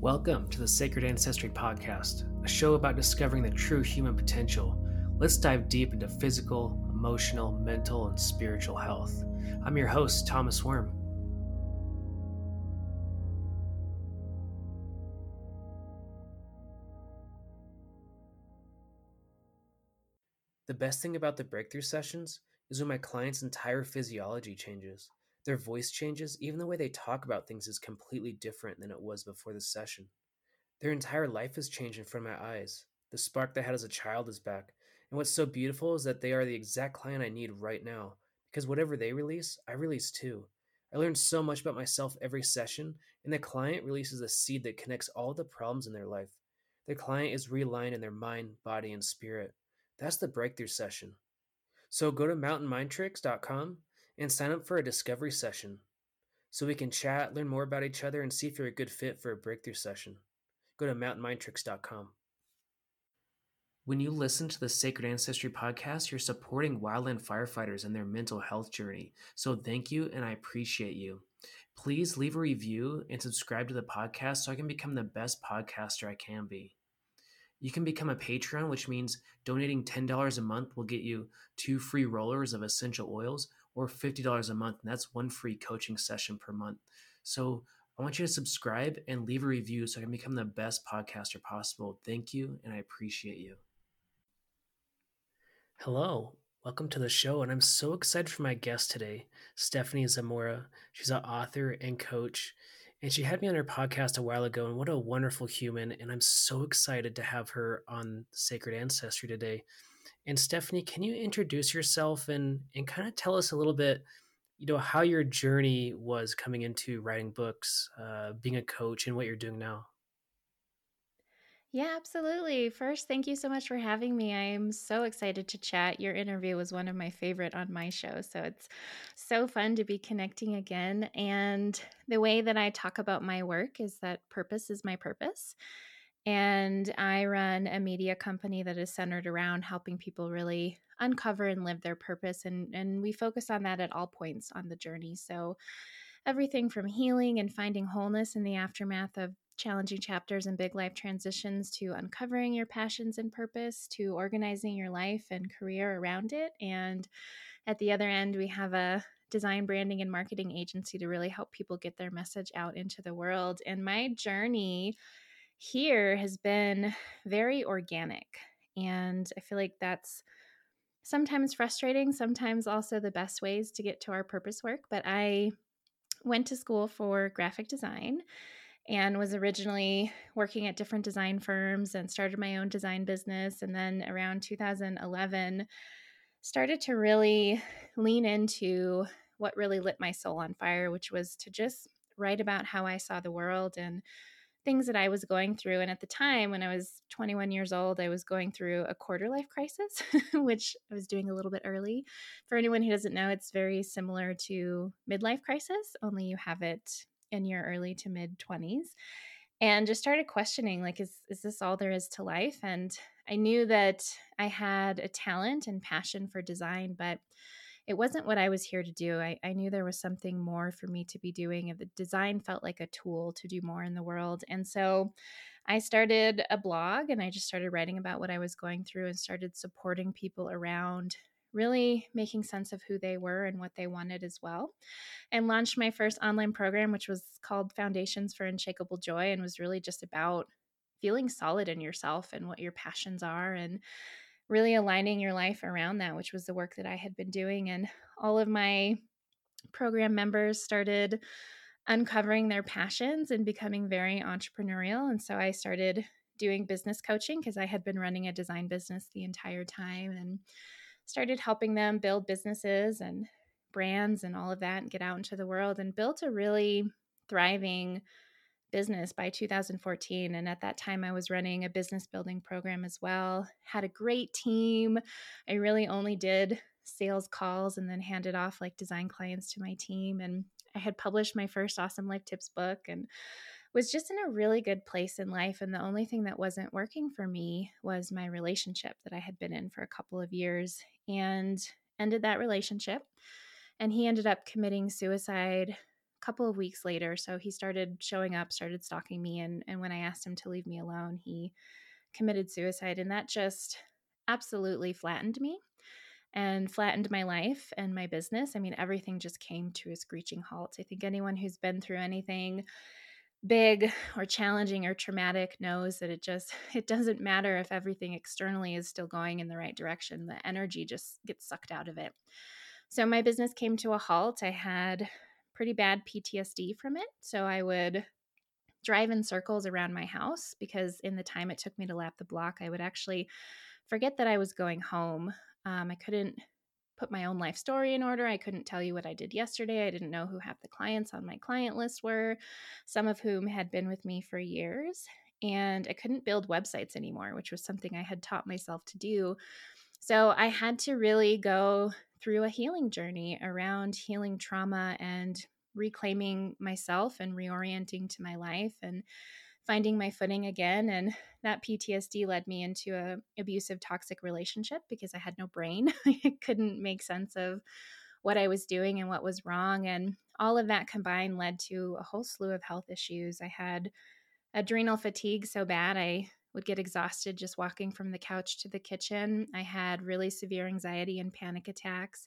Welcome to the Sacred Ancestry Podcast, a show about discovering the true human potential. Let's dive deep into physical, emotional, mental, and spiritual health. I'm your host, Thomas Worm. The best thing about the breakthrough sessions is when my client's entire physiology changes. Their voice changes, even the way they talk about things is completely different than it was before the session. Their entire life has changed in front of my eyes. The spark they had as a child is back. And what's so beautiful is that they are the exact client I need right now. Because whatever they release, I release too. I learn so much about myself every session, and the client releases a seed that connects all the problems in their life. The client is realigned in their mind, body, and spirit. That's the breakthrough session. So go to mountainmindtricks.com and sign up for a discovery session so we can chat, learn more about each other, and see if you're a good fit for a breakthrough session. Go to mountainmindtricks.com. When you listen to the Sacred Ancestry podcast, you're supporting wildland firefighters in their mental health journey. So thank you, and I appreciate you. Please leave a review and subscribe to the podcast so I can become the best podcaster I can be. You can become a Patreon, which means donating $10 a month will get you two free rollers of essential oils or $50 a month, and that's one free coaching session per month. So I want you to subscribe and leave a review so I can become the best podcaster possible. Thank you, and I appreciate you. Hello, welcome to the show, and I'm so excited for my guest today, Stephenie Zamora. She's an author and coach, and she had me on her podcast a while ago, and what a wonderful human. And I'm so excited to have her on Sacred Ancestry today. And Stephenie, can you introduce yourself and and kind of tell us a little bit, you know, how your journey was coming into writing books, uh, being a coach, and what you're doing now? Yeah, absolutely. First, thank you so much for having me. I am so excited to chat. Your interview was one of my favorite on my show. So it's so fun to be connecting again. And the way that I talk about my work is that purpose is my purpose. And I run a media company that is centered around helping people really uncover and live their purpose. And, and we focus on that at all points on the journey. So, everything from healing and finding wholeness in the aftermath of challenging chapters and big life transitions to uncovering your passions and purpose to organizing your life and career around it. And at the other end, we have a design branding and marketing agency to really help people get their message out into the world. And my journey here has been very organic. And I feel like that's sometimes frustrating, sometimes also the best ways to get to our purpose work. But I went to school for graphic design and was originally working at different design firms and started my own design business. And then around 2011, started to really lean into what really lit my soul on fire, which was to just write about how I saw the world and things that I was going through. And at the time, when I was 21 years old, I was going through a quarter life crisis, which I was doing a little bit early. For anyone who doesn't know, it's very similar to midlife crisis, only you have it in your early to mid 20s. And just started questioning like, is, is this all there is to life? And I knew that I had a talent and passion for design, but it wasn't what I was here to do. I, I knew there was something more for me to be doing. The design felt like a tool to do more in the world. And so I started a blog and I just started writing about what I was going through and started supporting people around really making sense of who they were and what they wanted as well. And launched my first online program, which was called Foundations for Unshakable Joy and was really just about feeling solid in yourself and what your passions are and really aligning your life around that, which was the work that I had been doing. And all of my program members started uncovering their passions and becoming very entrepreneurial. And so I started doing business coaching because I had been running a design business the entire time and started helping them build businesses and brands and all of that and get out into the world and built a really thriving business by 2014. And at that time, I was running a business building program as well. Had a great team. I really only did sales calls and then handed off like design clients to my team. And I had published my first Awesome Life Tips book and was just in a really good place in life. And the only thing that wasn't working for me was my relationship that I had been in for a couple of years and ended that relationship. And he ended up committing suicide couple of weeks later. So he started showing up, started stalking me. And, and when I asked him to leave me alone, he committed suicide. And that just absolutely flattened me and flattened my life and my business. I mean, everything just came to a screeching halt. I think anyone who's been through anything big or challenging or traumatic knows that it just it doesn't matter if everything externally is still going in the right direction. The energy just gets sucked out of it. So my business came to a halt. I had pretty bad PTSD from it. So I would drive in circles around my house because in the time it took me to lap the block, I would actually forget that I was going home. Um, I couldn't put my own life story in order. I couldn't tell you what I did yesterday. I didn't know who half the clients on my client list were, some of whom had been with me for years. And I couldn't build websites anymore, which was something I had taught myself to do. So I had to really go through a healing journey around healing trauma and reclaiming myself and reorienting to my life and finding my footing again and that PTSD led me into a abusive toxic relationship because I had no brain. I couldn't make sense of what I was doing and what was wrong and all of that combined led to a whole slew of health issues. I had adrenal fatigue so bad I would get exhausted just walking from the couch to the kitchen. I had really severe anxiety and panic attacks,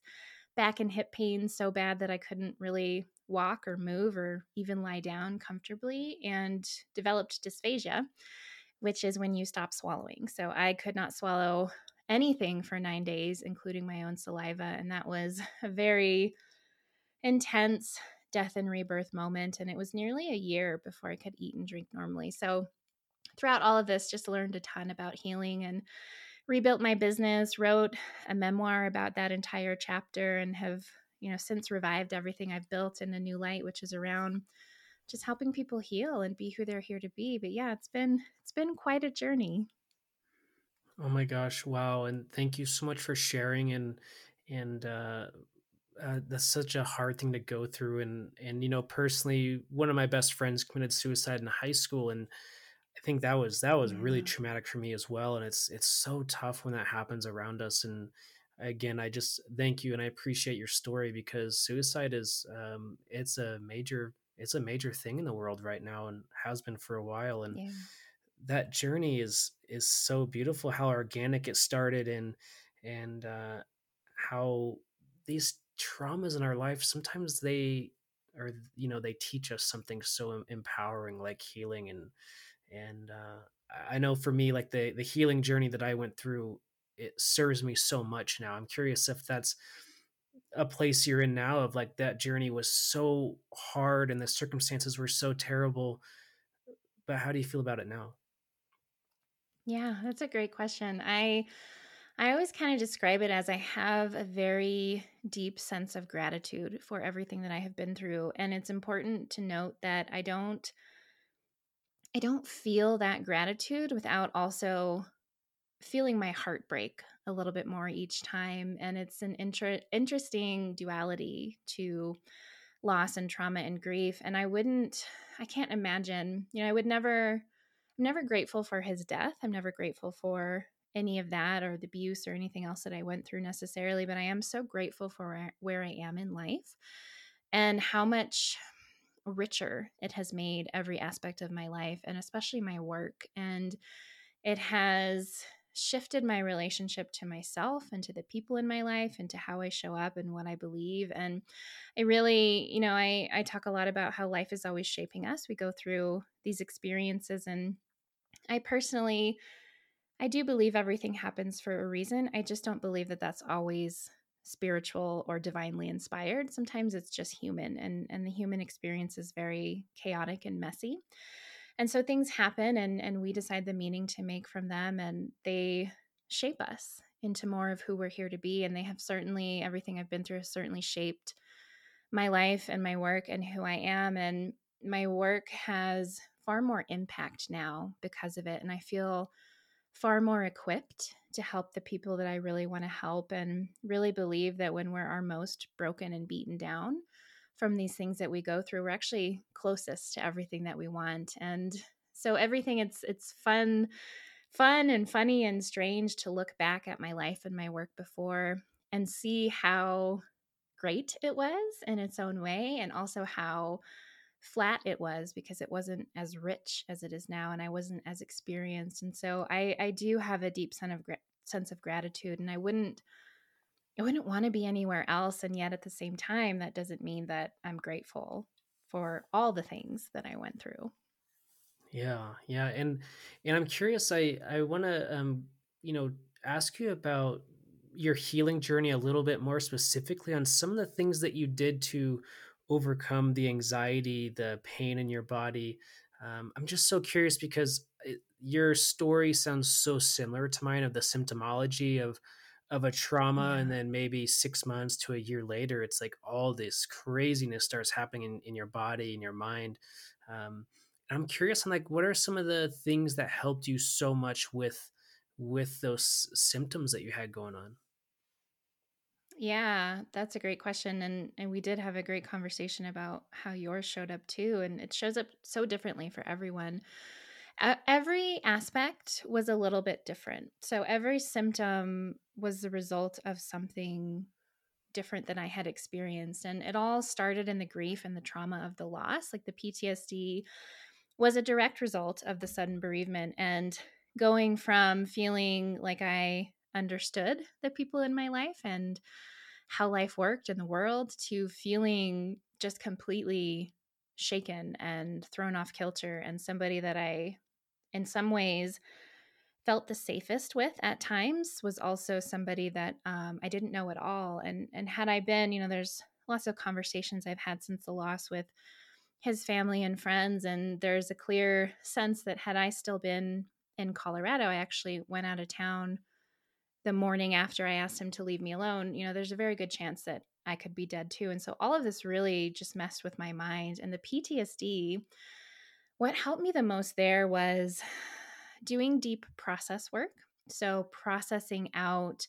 back and hip pain so bad that I couldn't really walk or move or even lie down comfortably, and developed dysphagia, which is when you stop swallowing. So I could not swallow anything for nine days, including my own saliva. And that was a very intense death and rebirth moment. And it was nearly a year before I could eat and drink normally. So throughout all of this, just learned a ton about healing and rebuilt my business, wrote a memoir about that entire chapter, and have, you know, since revived everything I've built in a new light, which is around just helping people heal and be who they're here to be. But yeah, it's been it's been quite a journey. Oh my gosh, wow. And thank you so much for sharing and and uh uh, that's such a hard thing to go through and and you know personally one of my best friends committed suicide in high school and I think that was that was really traumatic for me as well, and it's it's so tough when that happens around us. And again, I just thank you and I appreciate your story because suicide is um, it's a major it's a major thing in the world right now and has been for a while. And yeah. that journey is is so beautiful. How organic it started and and uh, how these traumas in our life sometimes they or you know they teach us something so empowering like healing and and uh, I know for me, like the the healing journey that I went through, it serves me so much now. I'm curious if that's a place you're in now of like that journey was so hard and the circumstances were so terrible but how do you feel about it now yeah that's a great question i i always kind of describe it as i have a very deep sense of gratitude for everything that i have been through and it's important to note that i don't I don't feel that gratitude without also feeling my heart break a little bit more each time. And it's an inter- interesting duality to loss and trauma and grief. And I wouldn't, I can't imagine, you know, I would never, I'm never grateful for his death. I'm never grateful for any of that or the abuse or anything else that I went through necessarily, but I am so grateful for where, where I am in life and how much richer it has made every aspect of my life and especially my work. And it has shifted my relationship to myself and to the people in my life and to how I show up and what I believe. And I really, you know, I, I talk a lot about how life is always shaping us. We go through these experiences and I personally I do believe everything happens for a reason. I just don't believe that that's always spiritual or divinely inspired. Sometimes it's just human and and the human experience is very chaotic and messy. And so things happen and and we decide the meaning to make from them and they shape us into more of who we're here to be and they have certainly everything I've been through has certainly shaped my life and my work and who I am and my work has far more impact now because of it and I feel far more equipped to help the people that I really want to help and really believe that when we're our most broken and beaten down from these things that we go through, we're actually closest to everything that we want. And so everything it's it's fun fun and funny and strange to look back at my life and my work before and see how great it was in its own way and also how flat it was because it wasn't as rich as it is now and I wasn't as experienced and so I I do have a deep sense of sense of gratitude and I wouldn't I wouldn't want to be anywhere else and yet at the same time that doesn't mean that I'm grateful for all the things that I went through. Yeah, yeah, and and I'm curious I I want to um you know ask you about your healing journey a little bit more specifically on some of the things that you did to overcome the anxiety, the pain in your body. Um, I'm just so curious because it, your story sounds so similar to mine of the symptomology of of a trauma, yeah. and then maybe six months to a year later, it's like all this craziness starts happening in, in your body and your mind. Um, I'm curious on like what are some of the things that helped you so much with with those symptoms that you had going on? Yeah, that's a great question and and we did have a great conversation about how yours showed up too and it shows up so differently for everyone. Every aspect was a little bit different. So every symptom was the result of something different than I had experienced and it all started in the grief and the trauma of the loss. Like the PTSD was a direct result of the sudden bereavement and going from feeling like I understood the people in my life and how life worked in the world to feeling just completely shaken and thrown off kilter and somebody that I in some ways felt the safest with at times was also somebody that um, I didn't know at all. And and had I been you know there's lots of conversations I've had since the loss with his family and friends and there's a clear sense that had I still been in Colorado I actually went out of town the morning after I asked him to leave me alone, you know, there's a very good chance that I could be dead too. And so all of this really just messed with my mind. And the PTSD, what helped me the most there was doing deep process work. So processing out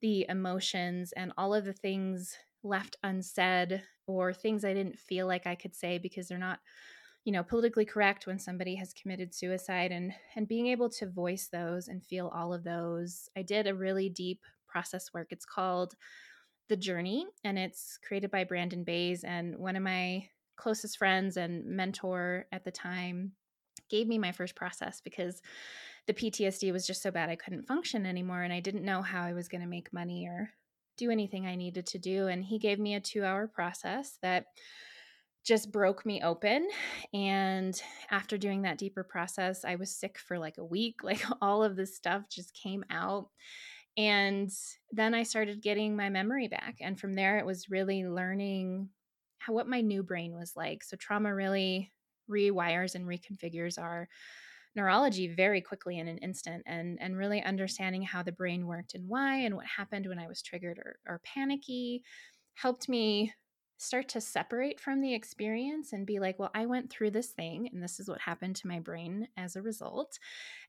the emotions and all of the things left unsaid or things I didn't feel like I could say because they're not you know politically correct when somebody has committed suicide and and being able to voice those and feel all of those. I did a really deep process work. It's called the journey and it's created by brandon bays and one of my closest friends and mentor at the time gave me my first process because the ptsd was just so bad i couldn't function anymore and i didn't know how i was going to make money or do anything i needed to do and he gave me a two hour process that just broke me open. And after doing that deeper process, I was sick for like a week. Like all of this stuff just came out. And then I started getting my memory back. And from there, it was really learning how what my new brain was like. So trauma really rewires and reconfigures our neurology very quickly in an instant and and really understanding how the brain worked and why and what happened when I was triggered or, or panicky helped me start to separate from the experience and be like, well, I went through this thing and this is what happened to my brain as a result.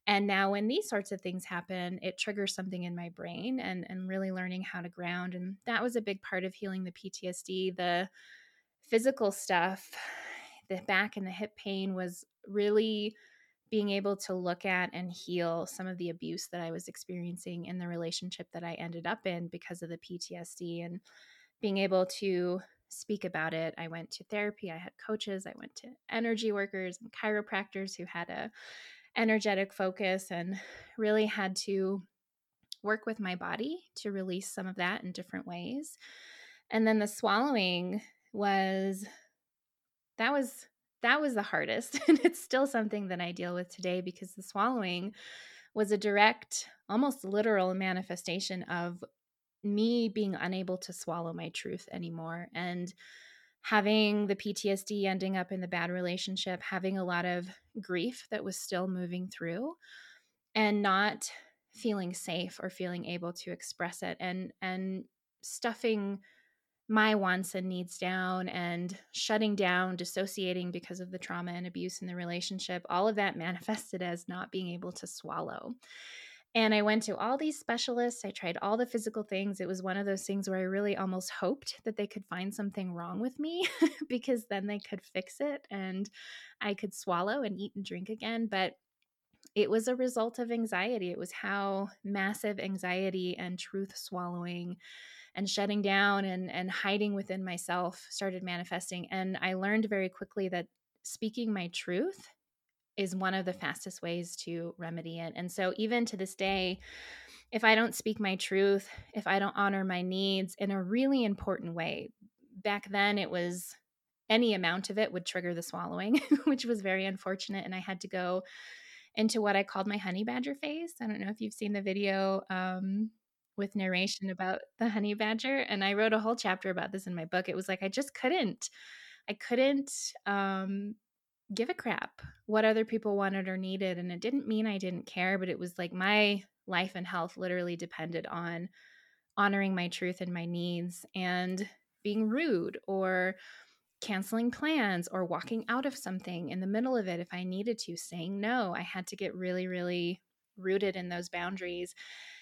And now when these sorts of things happen, it triggers something in my brain and and really learning how to ground and that was a big part of healing the PTSD, the physical stuff, the back and the hip pain was really being able to look at and heal some of the abuse that I was experiencing in the relationship that I ended up in because of the PTSD and being able to speak about it. I went to therapy, I had coaches, I went to energy workers and chiropractors who had a energetic focus and really had to work with my body to release some of that in different ways. And then the swallowing was that was that was the hardest and it's still something that I deal with today because the swallowing was a direct almost literal manifestation of me being unable to swallow my truth anymore and having the PTSD ending up in the bad relationship, having a lot of grief that was still moving through and not feeling safe or feeling able to express it and and stuffing my wants and needs down and shutting down, dissociating because of the trauma and abuse in the relationship, all of that manifested as not being able to swallow. And I went to all these specialists. I tried all the physical things. It was one of those things where I really almost hoped that they could find something wrong with me because then they could fix it and I could swallow and eat and drink again. But it was a result of anxiety. It was how massive anxiety and truth swallowing and shutting down and and hiding within myself started manifesting and i learned very quickly that speaking my truth is one of the fastest ways to remedy it and so even to this day if i don't speak my truth if i don't honor my needs in a really important way back then it was any amount of it would trigger the swallowing which was very unfortunate and i had to go into what i called my honey badger phase. I don't know if you've seen the video um, with narration about the honey badger and i wrote a whole chapter about this in my book. It was like i just couldn't i couldn't um, give a crap what other people wanted or needed and it didn't mean i didn't care but it was like my life and health literally depended on honoring my truth and my needs and being rude or canceling plans or walking out of something in the middle of it if I needed to, saying no. I had to get really, really rooted in those boundaries.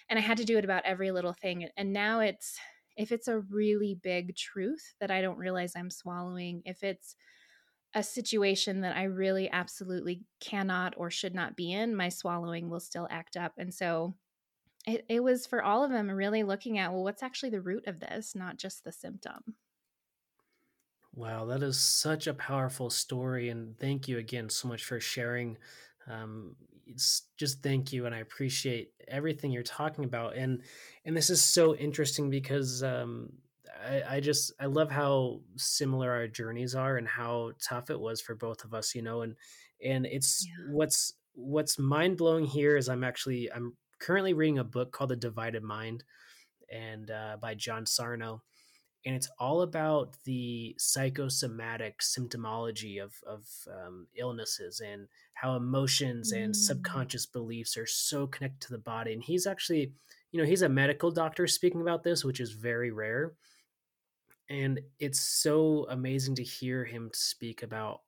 And I had to do it about every little thing. And now it's, if it's a really big truth that I don't realize I'm swallowing, if it's a situation that I really absolutely cannot or should not be in, my swallowing will still act up. And so it, it was for all of them really looking at, well, what's actually the root of this, not just the symptom. Wow, that is such a powerful story. And thank you again so much for sharing. Um, just thank you. And I appreciate everything you're talking about. And, and this is so interesting because, um, I, I just I love how similar our journeys are and how tough it was for both of us, you know, and and it's yeah. what's what's mind blowing here is I'm actually I'm currently reading a book called The Divided Mind and uh, by John Sarno. And it's all about the psychosomatic symptomology of, of um, illnesses and how emotions mm. and subconscious beliefs are so connected to the body. And he's actually, you know, he's a medical doctor speaking about this, which is very rare and it's so amazing to hear him speak about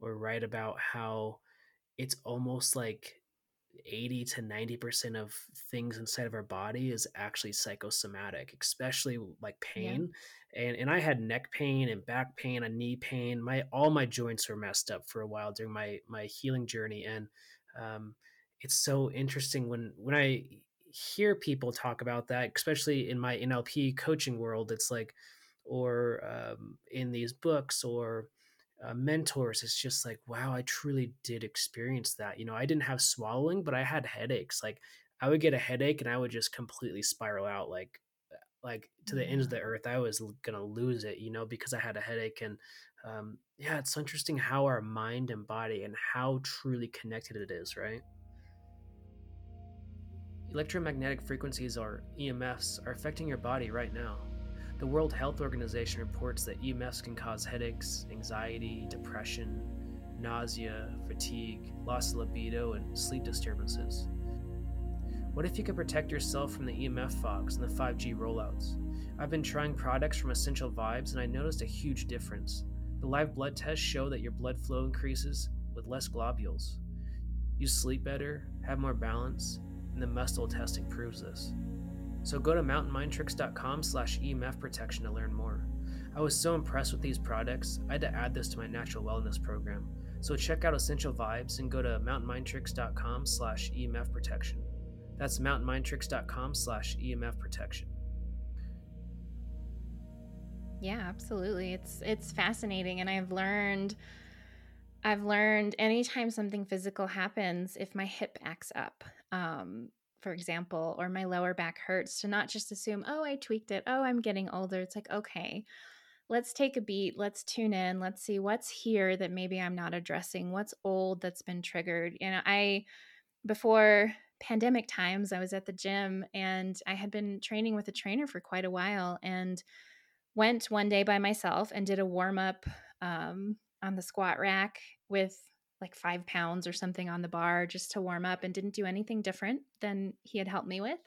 or write about how it's almost like 80 to 90% of things inside of our body is actually psychosomatic especially like pain yeah. and and I had neck pain and back pain and knee pain my all my joints were messed up for a while during my my healing journey and um, it's so interesting when when I hear people talk about that especially in my NLP coaching world it's like or um, in these books or uh, mentors it's just like wow i truly did experience that. You know i didn't have swallowing but i had headaches. Like i would get a headache and i would just completely spiral out like uh, like to the yeah. ends of the earth i was gonna lose it you know because i had a headache and um, yeah it's interesting how our mind and body and how truly connected it is right? Electromagnetic frequencies or emfs are affecting your body right now the World Health Organization reports that EMFs can cause headaches, anxiety, depression, nausea, fatigue, loss of libido, and sleep disturbances. What if you could protect yourself from the EMF fogs and the 5G rollouts? I've been trying products from Essential Vibes and I noticed a huge difference. The live blood tests show that your blood flow increases with less globules. You sleep better, have more balance, and the muscle testing proves this. So go to mountainmindtricks.com slash EMF protection to learn more. I was so impressed with these products, I had to add this to my natural wellness program. So check out Essential Vibes and go to mountainmindtricks.com slash EMF protection. That's mountainmindtricks.com slash EMF protection. Yeah, absolutely. It's it's fascinating and I've learned I've learned anytime something physical happens, if my hip acts up, um, for example, or my lower back hurts, to not just assume, oh, I tweaked it. Oh, I'm getting older. It's like, okay, let's take a beat. Let's tune in. Let's see what's here that maybe I'm not addressing. What's old that's been triggered. You know, I, before pandemic times, I was at the gym and I had been training with a trainer for quite a while and went one day by myself and did a warm up um, on the squat rack with like five pounds or something on the bar just to warm up and didn't do anything different than he had helped me with.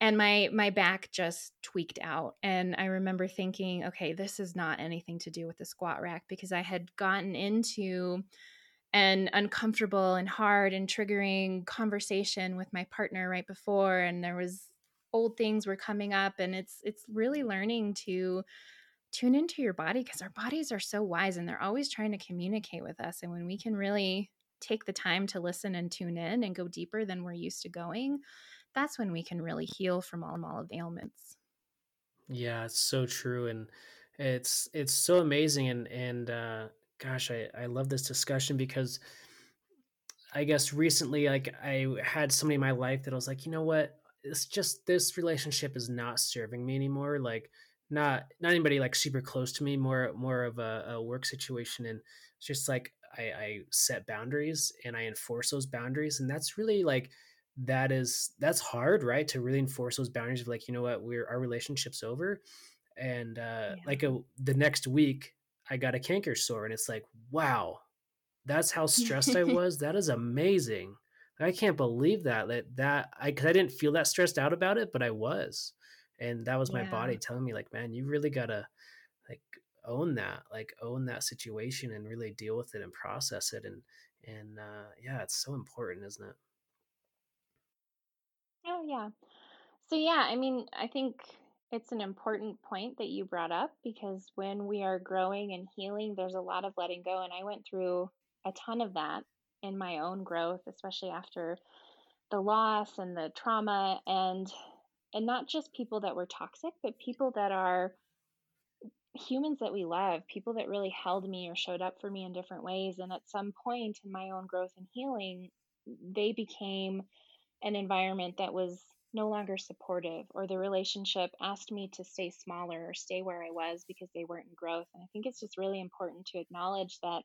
And my my back just tweaked out. And i remember thinking okay this is not anything to do with the squat rack because i had gotten into an uncomfortable and hard and triggering conversation with my partner right before and there was old things were coming up and it's it's really learning to tune into your body because our bodies are so wise and they're always trying to communicate with us. And when we can really take the time to listen and tune in and go deeper than we're used to going, that's when we can really heal from all, all of the ailments. Yeah, it's so true, and it's it's so amazing, and and uh, gosh, I I love this discussion because I guess recently, like I had somebody in my life that I was like, you know what, it's just this relationship is not serving me anymore. Like not not anybody like super close to me, more more of a, a work situation, and it's just like I, I set boundaries and I enforce those boundaries, and that's really like that is that's hard, right? To really enforce those boundaries of like, you know what, we're our relationship's over, and uh, Yeah. like a, the next week I got a canker sore, and it's like, wow, that's how stressed I was. That is amazing. I can't believe that that that I because I didn't feel that stressed out about it, but I was, and that was my yeah. body telling me like, man, you really gotta like own that, like own that situation and really deal with it and process it, and and uh, yeah, it's so important, isn't it? Oh, yeah. So, yeah, I mean, I think it's an important point that you brought up because when we are growing and healing, there's a lot of letting go. And I went through a ton of that in my own growth, especially after the loss and the trauma and and not just people that were toxic, but people that are humans that we love, people that really held me or showed up for me in different ways. And at some point in my own growth and healing, they became an environment that was no longer supportive, or the relationship asked me to stay smaller or stay where I was because they weren't in growth. And I think it's just really important to acknowledge that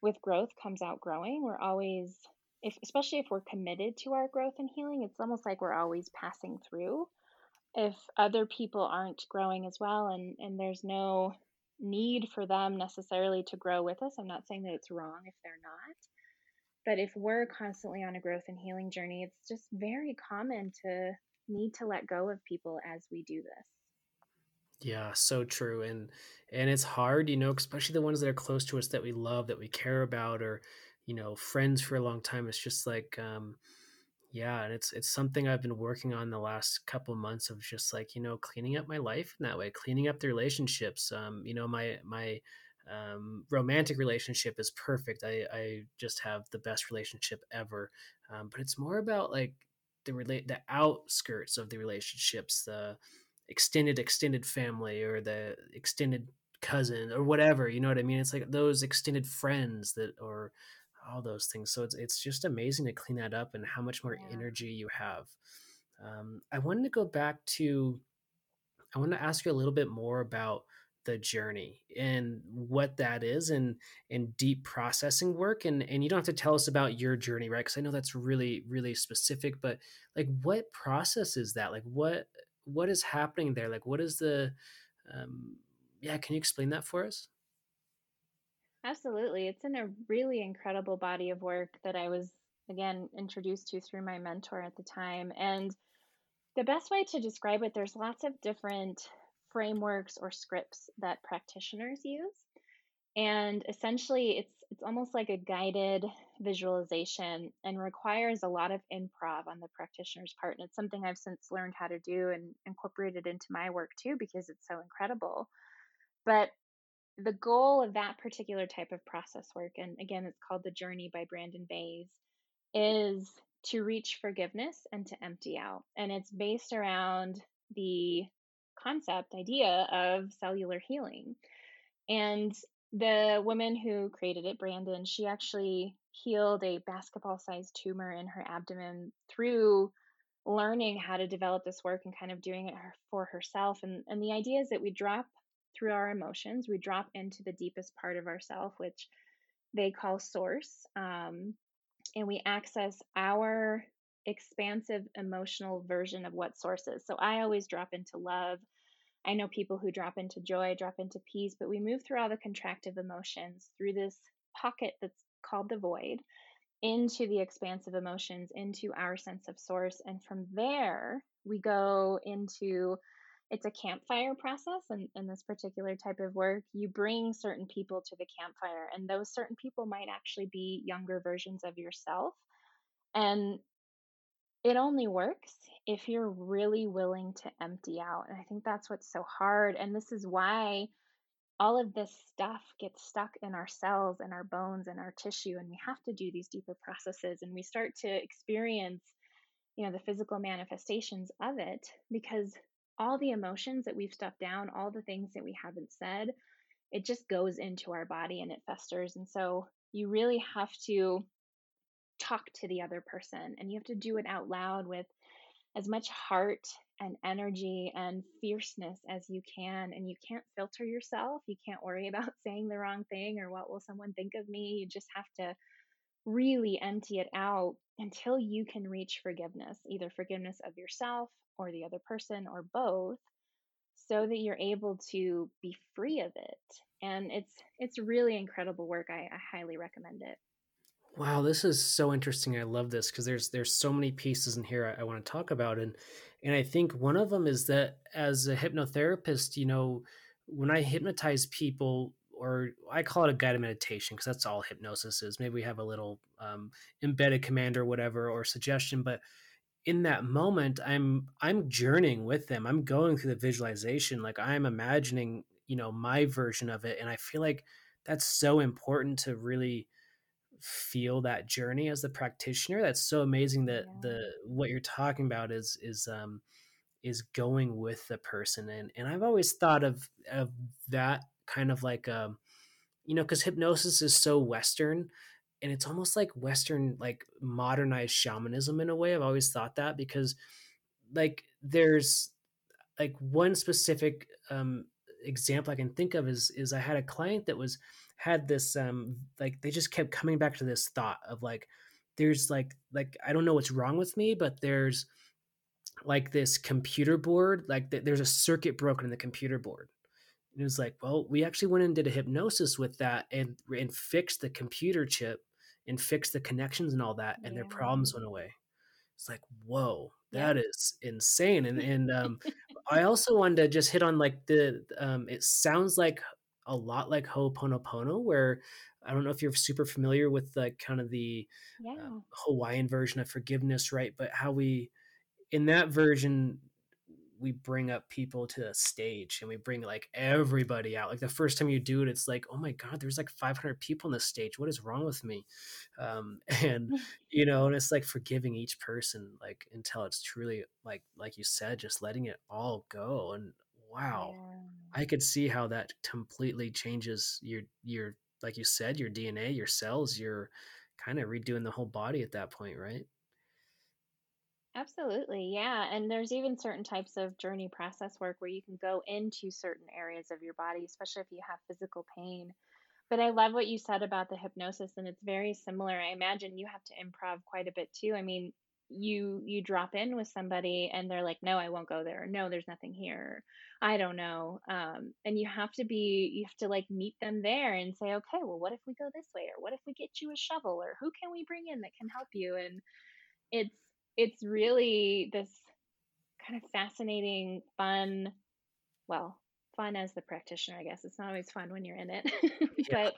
with growth comes outgrowing. We're always, if, especially if we're committed to our growth and healing, it's almost like we're always passing through. If other people aren't growing as well and and there's no need for them necessarily to grow with us i'm not saying that it's wrong if they're not. But if we're constantly on a growth and healing journey it's just very common to need to let go of people as we do this. Yeah, so true, and and it's hard, you know, especially the ones that are close to us that we love, that we care about, or you know, friends for a long time. It's just like, um, yeah, and it's it's something I've been working on the last couple months of just like you know, cleaning up my life in that way, cleaning up the relationships. Um, you know, my my um, romantic relationship is perfect. I I just have the best relationship ever, um, but it's more about like the relate the outskirts of the relationships, the extended extended family or the extended cousin or whatever you know what i mean it's like those extended friends that or all those things so it's it's just amazing to clean that up and how much more yeah. energy you have. Um, i wanted to go back to i want to ask you a little bit more about the journey and what that is and and deep processing work and and you don't have to tell us about your journey right? Because i know that's really really specific but like what process is that? Like what what is happening there? Like what is the um yeah can you explain that for us absolutely it's in a really incredible body of work that i was again introduced to through my mentor at the time and The best way to describe it, there's lots of different frameworks or scripts that practitioners use. And essentially it's it's almost like a guided visualization and requires a lot of improv on the practitioner's part. And it's something I've since learned how to do and incorporated into my work too because it's so incredible. But the goal of that particular type of process work, and again, it's called The Journey by Brandon Bays, is to reach forgiveness and to empty out. And it's based around the concept, idea of cellular healing. And the woman who created it, Brandon, she actually healed a basketball sized tumor in her abdomen through learning how to develop this work and kind of doing it for herself. And, and the idea is that we drop through our emotions, we drop into the deepest part of ourself, which they call source. Um, and we access our expansive emotional version of what source is. So I always drop into love. I know people who drop into joy, drop into peace, but we move through all the contractive emotions through this pocket that's called the void into the expansive emotions, into our sense of source. And from there, we go into it's a campfire process and in this particular type of work you bring certain people to the campfire and those certain people might actually be younger versions of yourself and it only works if you're really willing to empty out and i think that's what's so hard and this is why all of this stuff gets stuck in our cells and our bones and our tissue and we have to do these deeper processes and we start to experience you know the physical manifestations of it because all the emotions that we've stuffed down, all the things that we haven't said, it just goes into our body and it festers. And so you really have to talk to the other person and you have to do it out loud with as much heart and energy and fierceness as you can. And you can't filter yourself. You can't worry about saying the wrong thing or what will someone think of me. You just have to really empty it out until you can reach forgiveness, either forgiveness of yourself or the other person or both so that you're able to be free of it and it's it's really incredible work i, I highly recommend it wow this is so interesting i love this because there's there's so many pieces in here I, I want to talk about and and i think one of them is that as a hypnotherapist you know when i hypnotize people or I call it a guided meditation because that's all hypnosis is. Maybe we have a little um, embedded command or whatever or suggestion, but in that moment, I'm I'm journeying with them. I'm going through the visualization, like I'm imagining, you know, my version of it, and I feel like that's so important to really feel that journey as the practitioner. That's so amazing that yeah. the what you're talking about is is um is going with the person and and I've always thought of of that kind of like um you know because hypnosis is so western and it's almost like western like modernized shamanism in a way i've always thought that because like there's like one specific um example i can think of is is i had a client that was had this um like they just kept coming back to this thought of like there's like like i don't know what's wrong with me but there's like this computer board like th- there's a circuit broken in the computer board and it was like, well, we actually went and did a hypnosis with that and and fixed the computer chip and fixed the connections and all that, and yeah. their problems went away. It's like, whoa, that yeah. is insane. And and um, I also wanted to just hit on like the um, it sounds like a lot like Ho'oponopono, where I don't know if you're super familiar with like kind of the yeah. uh, Hawaiian version of forgiveness, right? But how we in that version we bring up people to the stage and we bring like everybody out. Like the first time you do it it's like oh my god there's like 500 people on the stage. What is wrong with me? Um and you know and it's like forgiving each person like until it's truly like like you said just letting it all go and wow yeah. i could see how that completely changes your your like you said your dna your cells you're kind of redoing the whole body at that point right Absolutely. Yeah. And there's even certain types of journey process work where you can go into certain areas of your body, especially if you have physical pain. But I love what you said about the hypnosis and it's very similar. I imagine you have to improv quite a bit too. I mean, you you drop in with somebody and they're like no i won't go there no there's nothing here i don't know um, and you have to be you have to like meet them there and say okay well what if we go this way or what if we get you a shovel or who can we bring in that can help you and it's it's really this kind of fascinating, fun, well, fun as the practitioner, I guess. It's not always fun when you're in it, but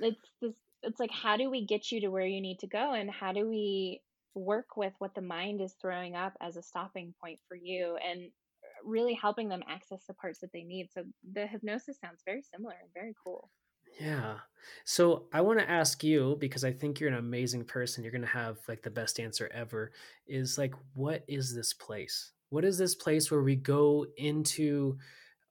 it's this it's like how do we get you to where you need to go and how do we work with what the mind is throwing up as a stopping point for you and really helping them access the parts that they need. So the hypnosis sounds very similar and very cool. Yeah. So I want to ask you because I think you're an amazing person. You're going to have like the best answer ever. Is like, what is this place? What is this place where we go into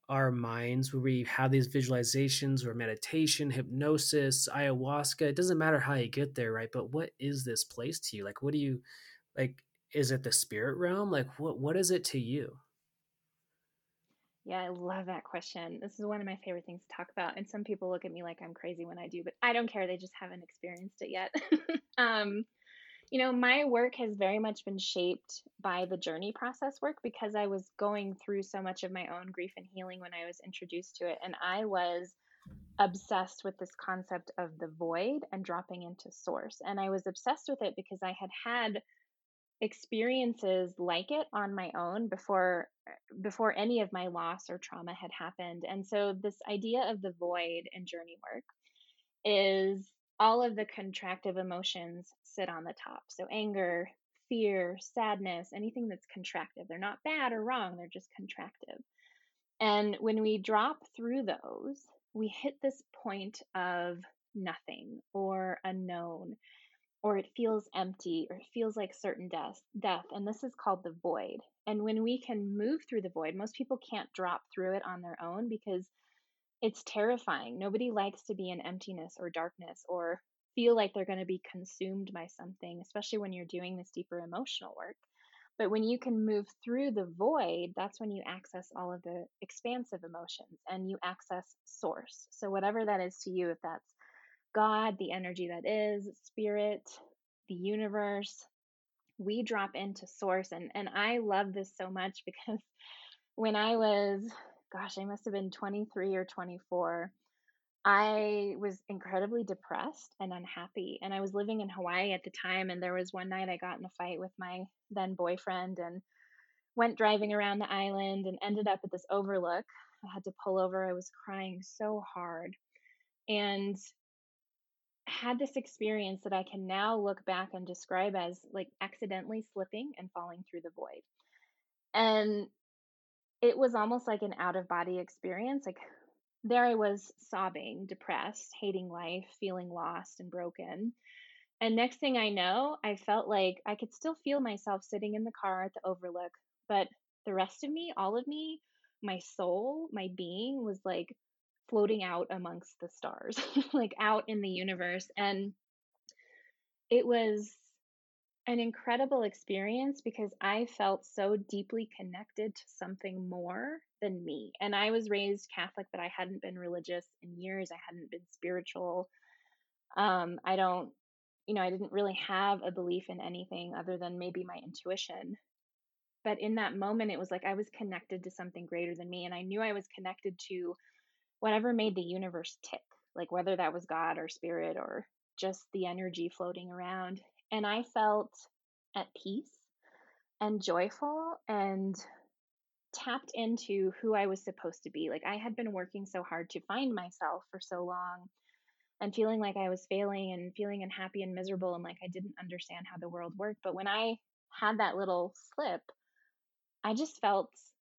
our minds, where we have these visualizations or meditation, hypnosis, ayahuasca? It doesn't matter how you get there, right? But what is this place to you? Like, what do you like? Is it the spirit realm? Like, what what is it to you? Yeah, I love that question. This is one of my favorite things to talk about. And some people look at me like I'm crazy when I do, but I don't care. They just haven't experienced it yet. um, you know, my work has very much been shaped by the journey process work because I was going through so much of my own grief and healing when I was introduced to it. And I was obsessed with this concept of the void and dropping into source. And I was obsessed with it because I had had experiences like it on my own before before any of my loss or trauma had happened. And so this idea of the void in journey work is all of the contractive emotions sit on the top. So anger fear sadness anything that's contractive. They're not bad or wrong they're just contractive. And when we drop through those we hit this point of nothing or unknown or it feels empty or it feels like certain death death and this is called the void. And when we can move through the void most people can't drop through it on their own because it's terrifying. Nobody likes to be in emptiness or darkness or feel like they're going to be consumed by something especially when you're doing this deeper emotional work. But when you can move through the void that's when you access all of the expansive emotions and you access source. So whatever that is to you if that's God, the energy that is, spirit, the universe. We drop into source. And, and I love this so much because when I was, gosh, I must have been 23 or 24, I was incredibly depressed and unhappy. And I was living in Hawaii at the time. And there was one night I got in a fight with my then boyfriend and went driving around the island and ended up at this overlook. I had to pull over. I was crying so hard. And had this experience that I can now look back and describe as like accidentally slipping and falling through the void. And it was almost like an out of body experience. Like there I was sobbing, depressed, hating life, feeling lost and broken. And next thing I know, I felt like I could still feel myself sitting in the car at the overlook, but the rest of me, all of me, my soul, my being was like floating out amongst the stars, like out in the universe. And it was an incredible experience because I felt so deeply connected to something more than me. And I was raised Catholic, but I hadn't been religious in years. I hadn't been spiritual. Um, I don't, you know, I didn't really have a belief in anything other than maybe my intuition. But in that moment, it was like I was connected to something greater than me. And I knew I was connected to whatever made the universe tick, like whether that was God or spirit or just the energy floating around. And I felt at peace and joyful and tapped into who I was supposed to be. Like I had been working so hard to find myself for so long and feeling like I was failing and feeling unhappy and miserable and like I didn't understand how the world worked. But when I had that little slip, I just felt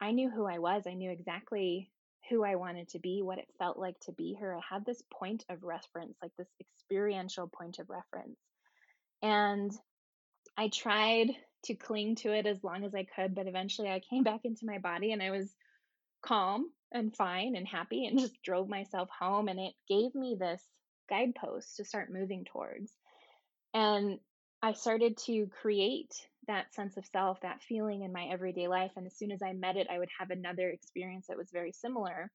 I knew who I was. I knew exactly who I wanted to be, what it felt like to be her. I had this point of reference, like this experiential point of reference. And I tried to cling to it as long as I could, but eventually I came back into my body and I was calm and fine and happy and just drove myself home. And it gave me this guidepost to start moving towards. And I started to create that sense of self, that feeling in my everyday life. And as soon as I met it, I would have another experience that was very similar.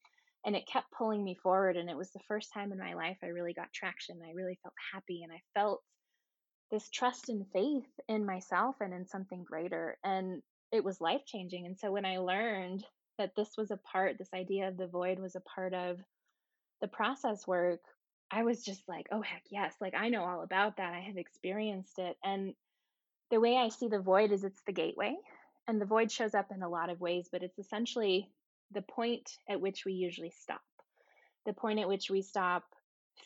And it kept pulling me forward. And it was the first time in my life I really got traction. I really felt happy and I felt this trust and faith in myself and in something greater. And it was life changing. And so when I learned that this was a part, this idea of the void was a part of the process work, I was just like, oh, heck yes. Like, I know all about that. I have experienced it. And the way I see the void is it's the gateway. And the void shows up in a lot of ways, but it's essentially the point at which we usually stop, the point at which we stop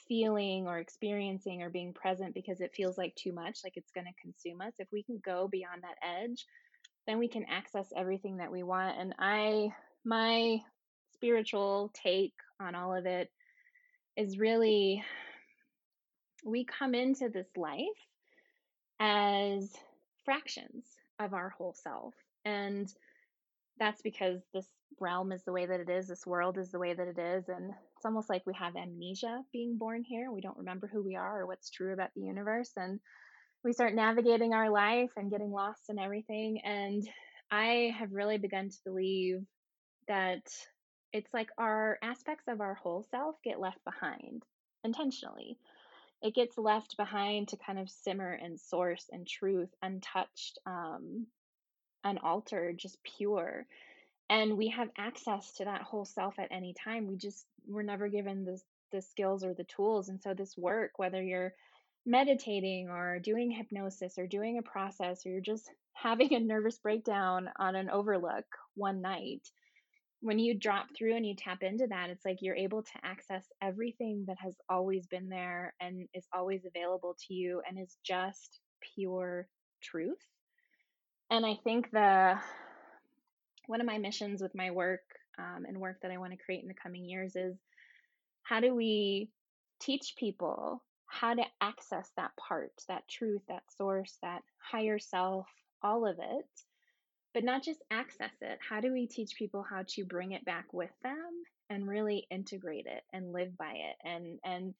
feeling or experiencing or being present because it feels like too much, like it's going to consume us. If we can go beyond that edge, then we can access everything that we want. And I, my spiritual take on all of it is really we come into this life as fractions of our whole self. And that's because this realm is the way that it is, this world is the way that it is. And it's almost like we have amnesia being born here. We don't remember who we are or what's true about the universe. And we start navigating our life and getting lost in everything. And I have really begun to believe that it's like our aspects of our whole self get left behind intentionally. It gets left behind to kind of simmer and source and truth, untouched, um, unaltered, just pure. And we have access to that whole self at any time. We just we're never given the the skills or the tools. And so this work, whether you're meditating or doing hypnosis or doing a process or you're just having a nervous breakdown on an overlook one night, when you drop through and you tap into that, it's like you're able to access everything that has always been there and is always available to you and is just pure truth. And I think the one of my missions with my work um, and work that I want to create in the coming years is how do we teach people how to access that part, that truth, that source, that higher self, all of it, but not just access it. How do we teach people how to bring it back with them and really integrate it and live by it and and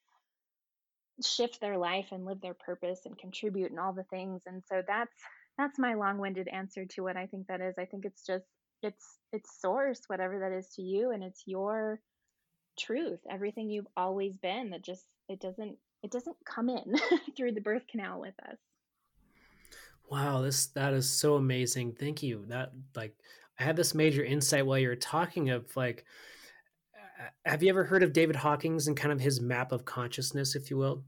shift their life and live their purpose and contribute and all the things. And so that's that's my long-winded answer to what I think that is. I think it's just it's it's source whatever that is to you and it's your truth everything you've always been that just it doesn't it doesn't come in through the birth canal with us wow this that is so amazing thank you that like i had this major insight while you were talking of like have you ever heard of david hawkins and kind of his map of consciousness if you will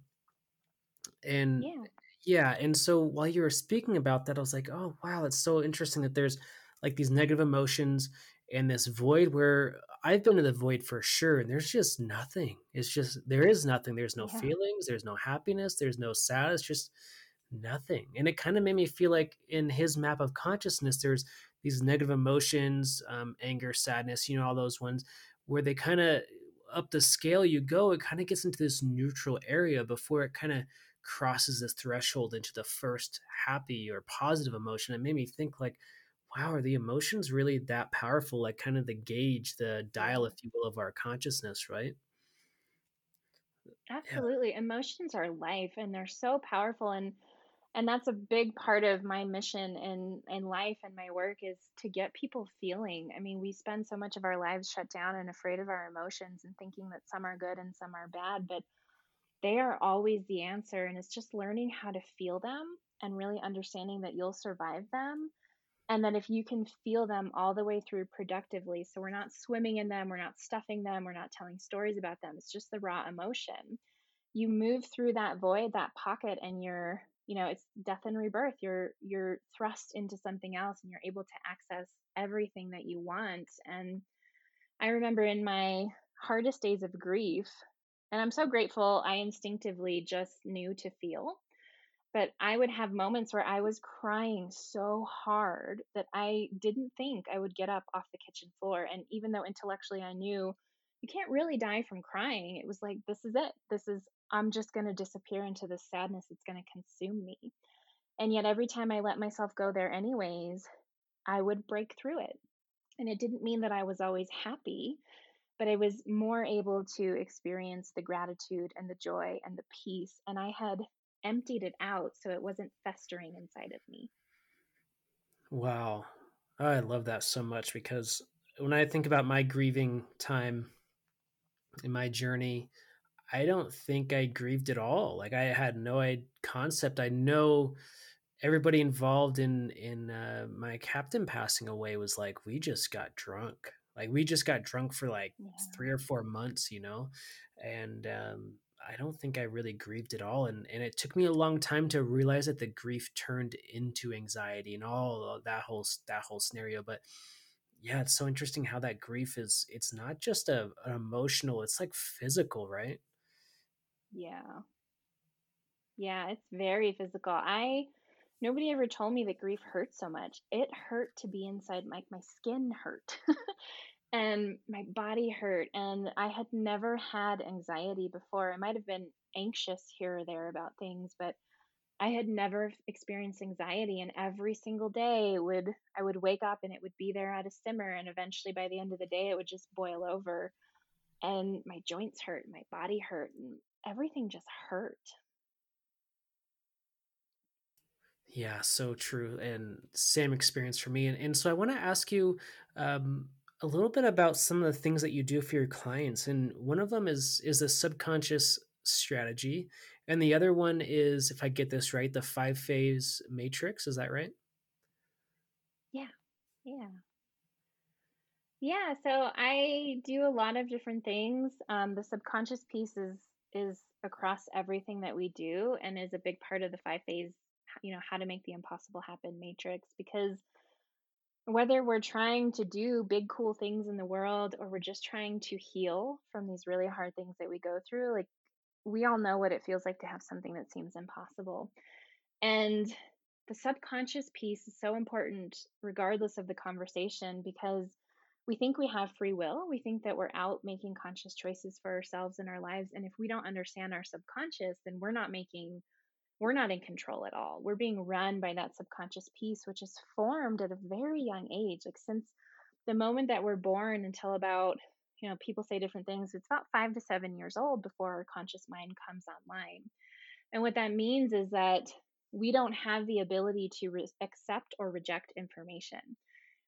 and yeah yeah and so while you were speaking about that i was like oh wow it's so interesting that there's like these negative emotions and this void where I've been in the void for sure, and there's just nothing. It's just there is nothing. There's no yeah. feelings. There's no happiness. There's no sadness. Just nothing. And it kind of made me feel like in his map of consciousness, there's these negative emotions, um, anger, sadness, you know, all those ones, where they kind of up the scale you go, it kind of gets into this neutral area before it kind of crosses this threshold into the first happy or positive emotion. It made me think like wow, are the emotions really that powerful? Like kind of the gauge, the dial, if you will, of our consciousness, right? Absolutely. Yeah. Emotions are life and they're so powerful and and that's a big part of my mission in in life and my work is to get people feeling. I mean, we spend so much of our lives shut down and afraid of our emotions and thinking that some are good and some are bad, but they are always the answer and it's just learning how to feel them and really understanding that you'll survive them and then if you can feel them all the way through productively so we're not swimming in them we're not stuffing them we're not telling stories about them it's just the raw emotion you move through that void that pocket and you're you know it's death and rebirth you're you're thrust into something else and you're able to access everything that you want and i remember in my hardest days of grief and i'm so grateful i instinctively just knew to feel but I would have moments where I was crying so hard that I didn't think I would get up off the kitchen floor. And even though intellectually I knew you can't really die from crying, it was like, this is it. This is, I'm just going to disappear into this sadness. It's going to consume me. And yet, every time I let myself go there, anyways, I would break through it. And it didn't mean that I was always happy, but I was more able to experience the gratitude and the joy and the peace. And I had emptied it out so it wasn't festering inside of me. Wow. I love that so much because when I think about my grieving time in my journey, I don't think I grieved at all. Like I had no concept. I know everybody involved in in uh, my captain passing away was like we just got drunk. Like we just got drunk for like yeah. three or four months, you know, and um, I don't think I really grieved at all. And, and it took me a long time to realize that the grief turned into anxiety and all that whole, that whole scenario. But yeah, it's so interesting how that grief is, it's not just a, an emotional, it's like physical, right? Yeah. Yeah, it's very physical. I, nobody ever told me that grief hurt so much. It hurt to be inside, like my skin hurt. and my body hurt and i had never had anxiety before i might have been anxious here or there about things but i had never experienced anxiety and every single day would i would wake up and it would be there at a simmer and eventually by the end of the day it would just boil over and my joints hurt my body hurt and everything just hurt. Yeah so true and same experience for me and, and so i want to ask you um, a little bit about some of the things that you do for your clients and one of them is is a subconscious strategy and the other one is if i get this right the five phase matrix is that right? Yeah yeah. Yeah so i do a lot of different things um, the subconscious piece is is across everything that we do and is a big part of the five phase you know how to make the impossible happen matrix because whether we're trying to do big cool things in the world or we're just trying to heal from these really hard things that we go through like we all know what it feels like to have something that seems impossible. And the subconscious piece is so important regardless of the conversation because we think we have free will. We think that we're out making conscious choices for ourselves in our lives. And if we don't understand our subconscious, then we're not making, we're not in control at all. We're being run by that subconscious piece, which is formed at a very young age. Like since the moment that we're born until about, you know, people say different things, it's about five to seven years old before our conscious mind comes online. And what that means is that we don't have the ability to re- accept or reject information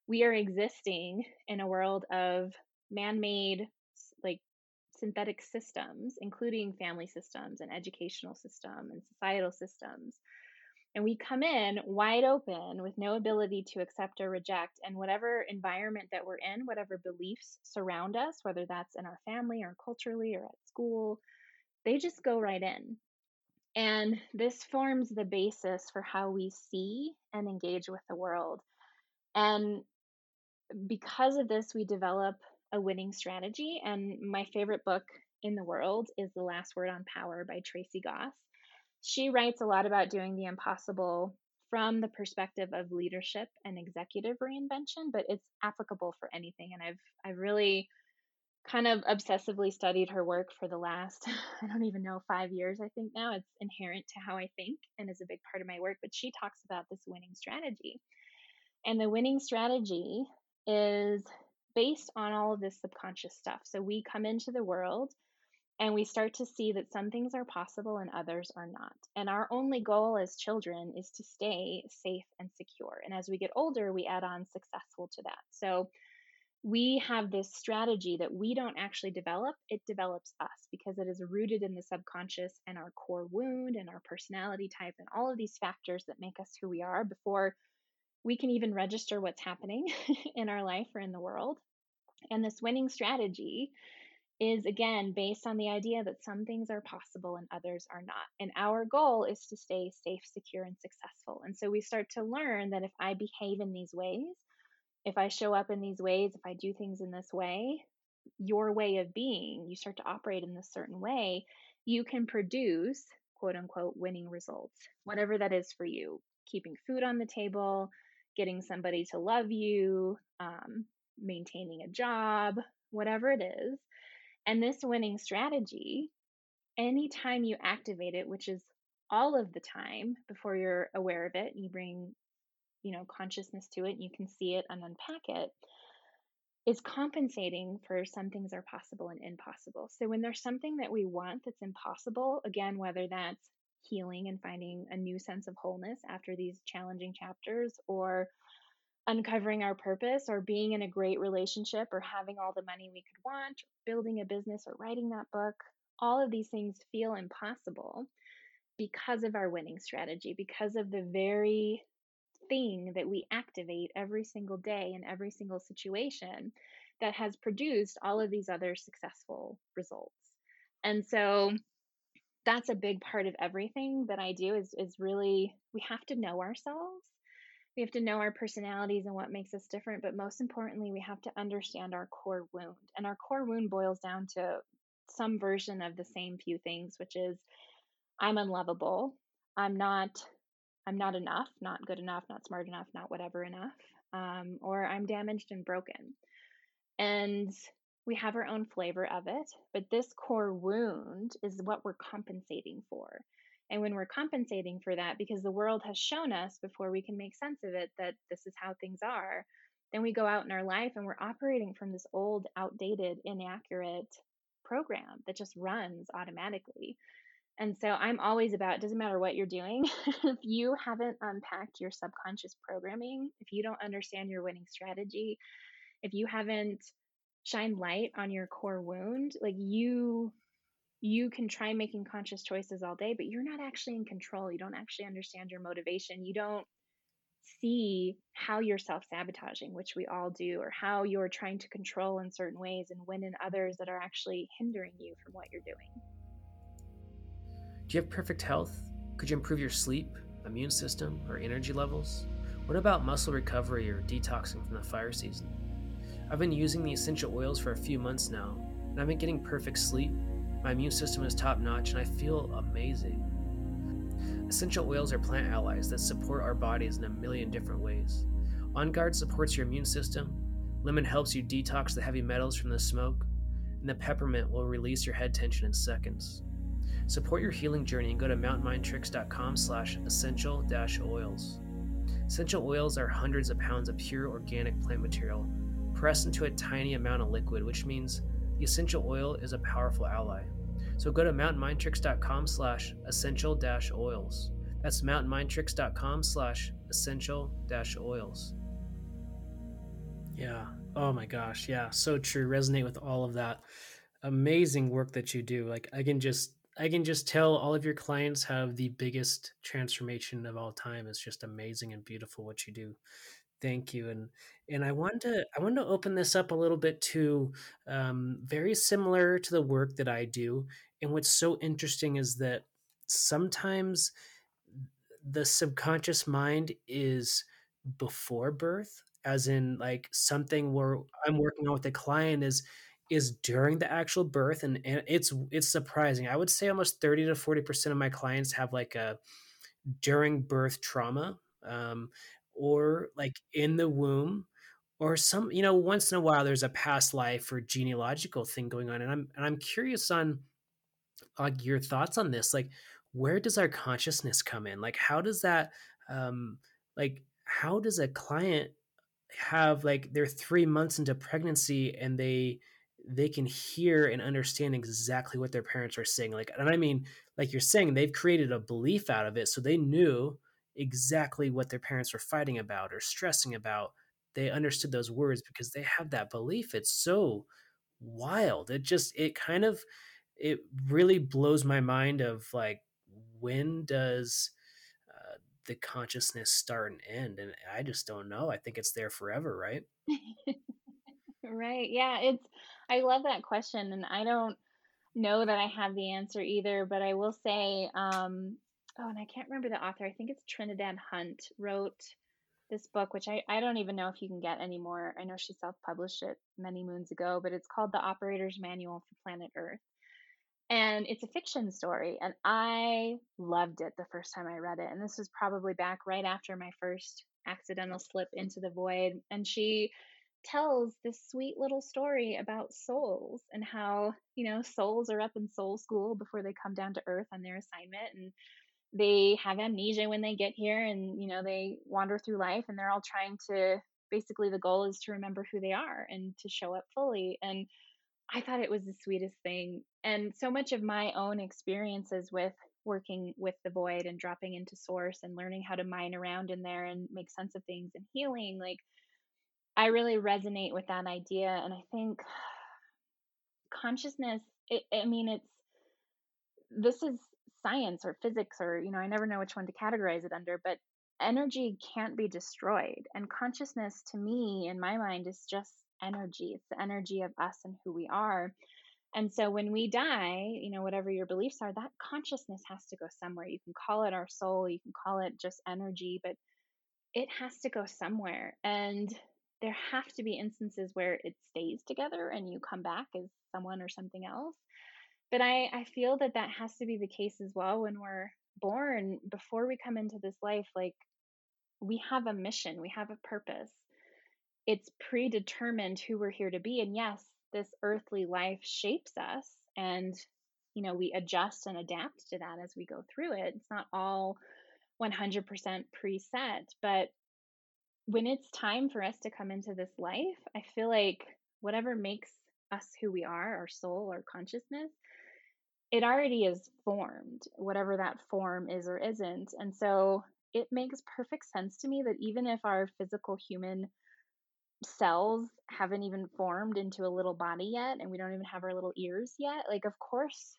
we are existing in a world of man-made like synthetic systems including family systems and educational system and societal systems. And we come in wide open with no ability to accept or reject and whatever environment that we're in whatever beliefs surround us whether that's in our family or culturally or at school they just go right in. And this forms the basis for how we see and engage with the world. And because of this, we develop a winning strategy. And my favorite book in the world is The Last Word on Power by Tracy Goss. She writes a lot about doing the impossible from the perspective of leadership and executive reinvention, but it's applicable for anything. And I've I've really kind of obsessively studied her work for the last I don't even know 5 years I think now. It's inherent to how I think and is a big part of my work, but she talks about this winning strategy. And the winning strategy is based on all of this subconscious stuff. So we come into the world and we start to see that some things are possible and others are not. And our only goal as children is to stay safe and secure. And as we get older, we add on successful to that. So we have this strategy that we don't actually develop, it develops us because it is rooted in the subconscious and our core wound and our personality type and all of these factors that make us who we are before we can even register what's happening in our life or in the world. And this winning strategy is again based on the idea that some things are possible and others are not. And our goal is to stay safe, secure, and successful. And so we start to learn that if I behave in these ways, if I show up in these ways, if I do things in this way, your way of being, you start to operate in this certain way, you can produce quote unquote winning results, whatever that is for you. Keeping food on the table, getting somebody to love you, um, maintaining a job, whatever it is. And this winning strategy, anytime you activate it, which is all of the time before you're aware of it, you bring, you know, consciousness to it, you can see it and unpack it, is compensating for some things are possible and impossible. So when there's something that we want that's impossible, again, whether that's healing and finding a new sense of wholeness after these challenging chapters or uncovering our purpose or being in a great relationship or having all the money we could want, building a business or writing that book, all of these things feel impossible because of our winning strategy, because of the very thing that we activate every single day in every single situation that has produced all of these other successful results. And so that's a big part of everything that I do is is really we have to know ourselves. We have to know our personalities and what makes us different, but most importantly, we have to understand our core wound. And our core wound boils down to some version of the same few things, which is I'm unlovable. I'm not I'm not enough, not good enough, not smart enough, not whatever enough. Um, or I'm damaged and broken. And we have our own flavor of it, but this core wound is what we're compensating for. And when we're compensating for that, because the world has shown us before we can make sense of it that this is how things are, then we go out in our life and we're operating from this old, outdated, inaccurate program that just runs automatically. And so I'm always about, it doesn't matter what you're doing, if you haven't unpacked your subconscious programming, if you don't understand your winning strategy, if you haven't shine light on your core wound like you you can try making conscious choices all day but you're not actually in control. You don't actually understand your motivation. You don't see how you're self-sabotaging which we all do or how you're trying to control in certain ways and win in others that are actually hindering you from what you're doing. Do you have perfect health? Could you improve your sleep immune system or energy levels? What about muscle recovery or detoxing from the fire season I've been using the essential oils for a few months now, and I've been getting perfect sleep. My immune system is top notch, and I feel amazing. Essential oils are plant allies that support our bodies in a million different ways. On Guard supports your immune system, Lemon helps you detox the heavy metals from the smoke, and the peppermint will release your head tension in seconds. Support your healing journey and go to mountainmindtricks.com slash essential oils. Essential oils are hundreds of pounds of pure organic plant material pressed into a tiny amount of liquid, which means the essential oil is a powerful ally. So go to mountainmindtricks.com slash essential oils. That's mountainmindtricks.com slash essential oils. Yeah. Oh my gosh. Yeah. So true. Resonate with all of that. Amazing work that you do. Like I can just I can just tell all of your clients have the biggest transformation of all time. It's just amazing and beautiful what you do. Thank you. And and I want to I want to open this up a little bit to um, very similar to the work that I do. And what's so interesting is that sometimes the subconscious mind is before birth, as in like something where I'm working on with a client is is during the actual birth and, and it's it's surprising i would say almost 30 to 40% of my clients have like a during birth trauma um, or like in the womb or some you know once in a while there's a past life or genealogical thing going on and i'm and i'm curious on like your thoughts on this like where does our consciousness come in like how does that um like how does a client have like they're three months into pregnancy and they they can hear and understand exactly what their parents are saying. Like, and I mean, like you're saying, they've created a belief out of it. So they knew exactly what their parents were fighting about or stressing about. They understood those words because they have that belief. It's so wild. It just, it kind of, it really blows my mind of like, when does uh, the consciousness start and end? And I just don't know. I think it's there forever, right? right. Yeah. It's, I love that question, and I don't know that I have the answer either, but I will say, um, oh, and I can't remember the author. I think it's Trinidad Hunt wrote this book, which I, I don't even know if you can get anymore. I know she self published it many moons ago, but it's called The Operator's Manual for Planet Earth. And it's a fiction story, and I loved it the first time I read it. And this was probably back right after my first accidental slip into the void. And she tells this sweet little story about souls and how, you know, souls are up in soul school before they come down to earth on their assignment and they have amnesia when they get here and, you know, they wander through life and they're all trying to basically the goal is to remember who they are and to show up fully. And I thought it was the sweetest thing. And so much of my own experiences with working with the void and dropping into source and learning how to mine around in there and make sense of things and healing, like I really resonate with that idea. And I think consciousness, it, I mean, it's, this is science or physics or, you know, I never know which one to categorize it under, but energy can't be destroyed. And consciousness to me, in my mind, is just energy. It's the energy of us and who we are. And so when we die, you know, whatever your beliefs are, that consciousness has to go somewhere. You can call it our soul, you can call it just energy, but it has to go somewhere. And there have to be instances where it stays together and you come back as someone or something else. But I, I feel that that has to be the case as well when we're born. Before we come into this life, like we have a mission, we have a purpose. It's predetermined who we're here to be. And yes, this earthly life shapes us and you know we adjust and adapt to that as we go through it it's not all 100% preset but when it's time for us to come into this life, I feel like whatever makes us who we are, our soul, our consciousness, it already is formed, whatever that form is or isn't. And so it makes perfect sense to me that even if our physical human cells haven't even formed into a little body yet, and we don't even have our little ears yet, like, of course,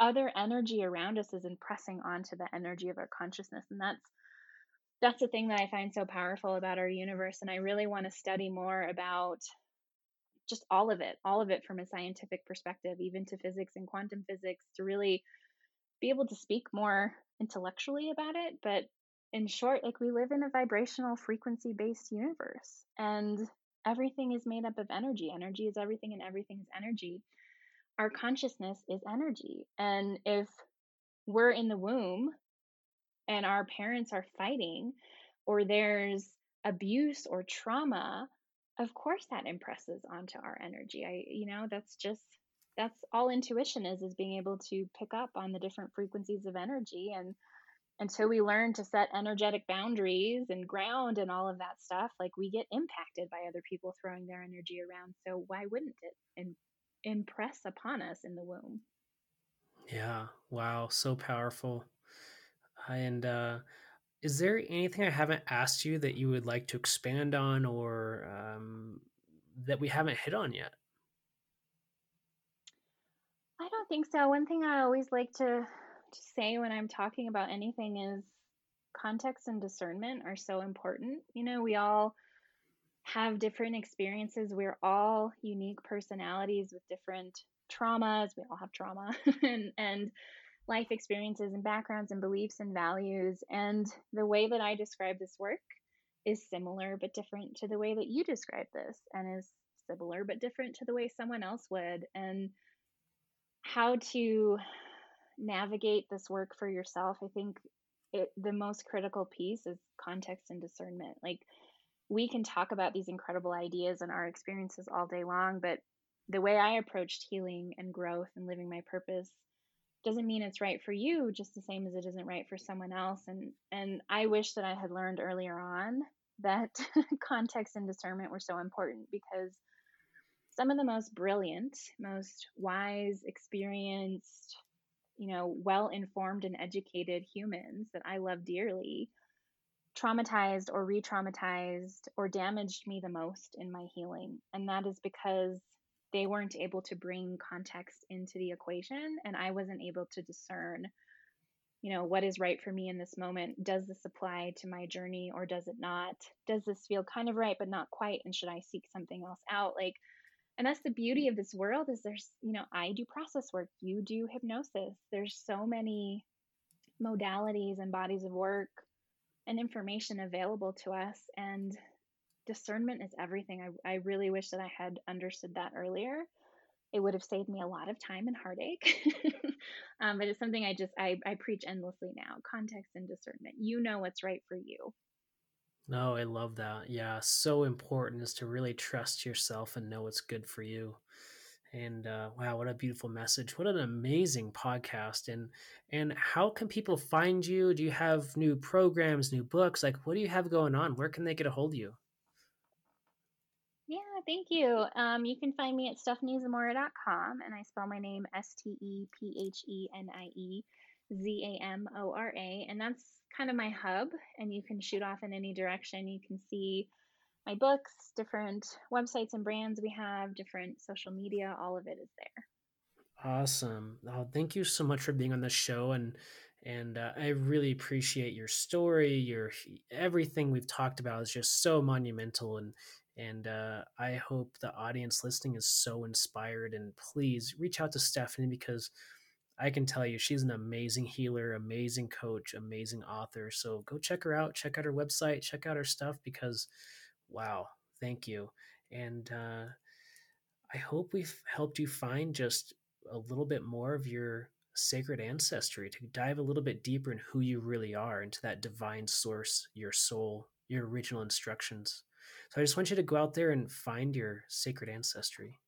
other energy around us is impressing onto the energy of our consciousness. And that's that's the thing that I find so powerful about our universe. And I really want to study more about just all of it, all of it from a scientific perspective, even to physics and quantum physics, to really be able to speak more intellectually about it. But in short, like we live in a vibrational frequency based universe and everything is made up of energy. Energy is everything and everything is energy. Our consciousness is energy. And if we're in the womb and our parents are fighting or there's abuse or trauma of course that impresses onto our energy. I you know, that's just that's all intuition is is being able to pick up on the different frequencies of energy and until we learn to set energetic boundaries and ground and all of that stuff, like we get impacted by other people throwing their energy around. So why wouldn't it impress upon us in the womb? Yeah. Wow. So powerful. And uh, is there anything I haven't asked you that you would like to expand on or um, that we haven't hit on yet? I don't think so. One thing I always like to, to say when I'm talking about anything is context and discernment are so important. You know, we all have different experiences. We're all unique personalities with different traumas. We all have trauma and, and life experiences and backgrounds and beliefs and values. And the way that I describe this work is similar but different to the way that you describe this, and is similar but different to the way someone else would. And how to navigate this work for yourself, I think it, the most critical piece is context and discernment. Like, we can talk about these incredible ideas and our experiences all day long, but the way I approached healing and growth and living my purpose doesn't mean it's right for you just the same as it isn't right for someone else and and I wish that I had learned earlier on that context and discernment were so important because some of the most brilliant, most wise, experienced, you know, well-informed and educated humans that I love dearly traumatized or re-traumatized or damaged me the most in my healing and that is because they weren't able to bring context into the equation and I wasn't able to discern you know what is right for me in this moment. Does this apply to my journey or does it not? Does this feel kind of right but not quite? And should I seek something else out? Like and that's the beauty of this world is there's you know I do process work you do hypnosis. There's so many modalities and bodies of work and information available to us and discernment is everything. I, I really wish that I had understood that earlier. It would have saved me a lot of time and heartache. um, but it's something I just I, I preach endlessly now. Context and discernment. You know what's right for you. No, I love that. Yeah, so important is to really trust yourself and know what's good for you. And uh, wow, what a beautiful message! What an amazing podcast! And and how can people find you? Do you have new programs, new books? Like, what do you have going on? Where can they get a hold of you? Yeah, thank you. Um, you can find me at stepheniezamora.com, and I spell my name S T E P H E N I E Z A M O R A, and that's kind of my hub. And you can shoot off in any direction. You can see my books, different websites and brands we have, different social media. All of it is there. Awesome. Thank you so much for being on the show and and uh, I really appreciate your story. Your everything we've talked about is just so monumental and and uh, I hope the audience listening is so inspired. And please reach out to Stephenie because I can tell you she's an amazing healer, amazing coach, amazing author. So go check her out. Check out her website. Check out her stuff because, wow, thank you. And uh, I hope we've helped you find just a little bit more of your sacred ancestry to dive a little bit deeper in who you really are, into that divine source, your soul, your original instructions. So I just want you to go out there and find your sacred ancestry.